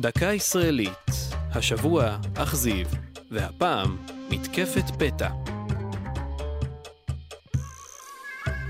דקה ישראלית, השבוע אכזיב, והפעם מתקפת פתע.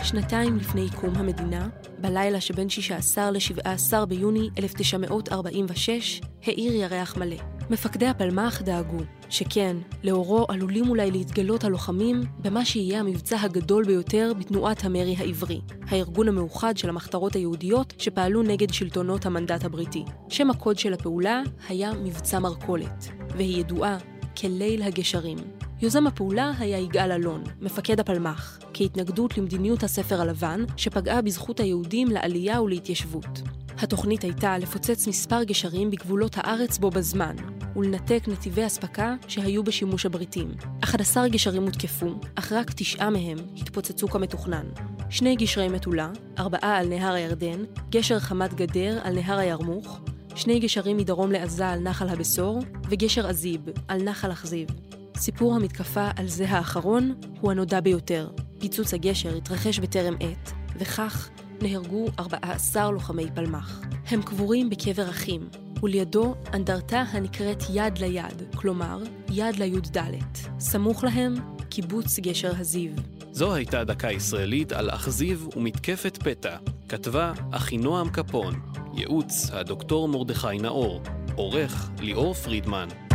שנתיים לפני קום המדינה, בלילה שבין 16 ל-17 ביוני 1946, האיר ירח מלא. מפקדי הפלמ"ח דאגו, שכן, לאורו עלולים אולי להתגלות הלוחמים במה שיהיה המבצע הגדול ביותר בתנועת המרי העברי, הארגון המאוחד של המחתרות היהודיות שפעלו נגד שלטונות המנדט הבריטי. שם הקוד של הפעולה היה מבצע מרכולת, והיא ידועה כליל הגשרים. יוזם הפעולה היה יגאל אלון, מפקד הפלמ"ח, כהתנגדות למדיניות הספר הלבן, שפגעה בזכות היהודים לעלייה ולהתיישבות. התוכנית הייתה לפוצץ מספר גשרים בגבולות הארץ בו בזמן, ולנתק נתיבי אספקה שהיו בשימוש הבריטים. 11 גשרים הותקפו, אך רק תשעה מהם התפוצצו כמתוכנן. שני גשרי מטולה, ארבעה על נהר הירדן, גשר חמת גדר על נהר הירמוך, שני גשרים מדרום לעזה על נחל הבשור, וגשר עזיב על נחל אכזיב. סיפור המתקפה על זה האחרון הוא הנודע ביותר. פיצוץ הגשר התרחש בטרם עת, וכך נהרגו 14 לוחמי פלמ"ח. הם קבורים בקבר אחים, ולידו אנדרטה הנקראת יד ליד, כלומר, יד לי"ד. סמוך להם, קיבוץ גשר הזיו. זו הייתה דקה ישראלית על אכזיב ומתקפת פתע. כתבה אחינועם קפון, ייעוץ הדוקטור מרדכי נאור, עורך ליאור פרידמן.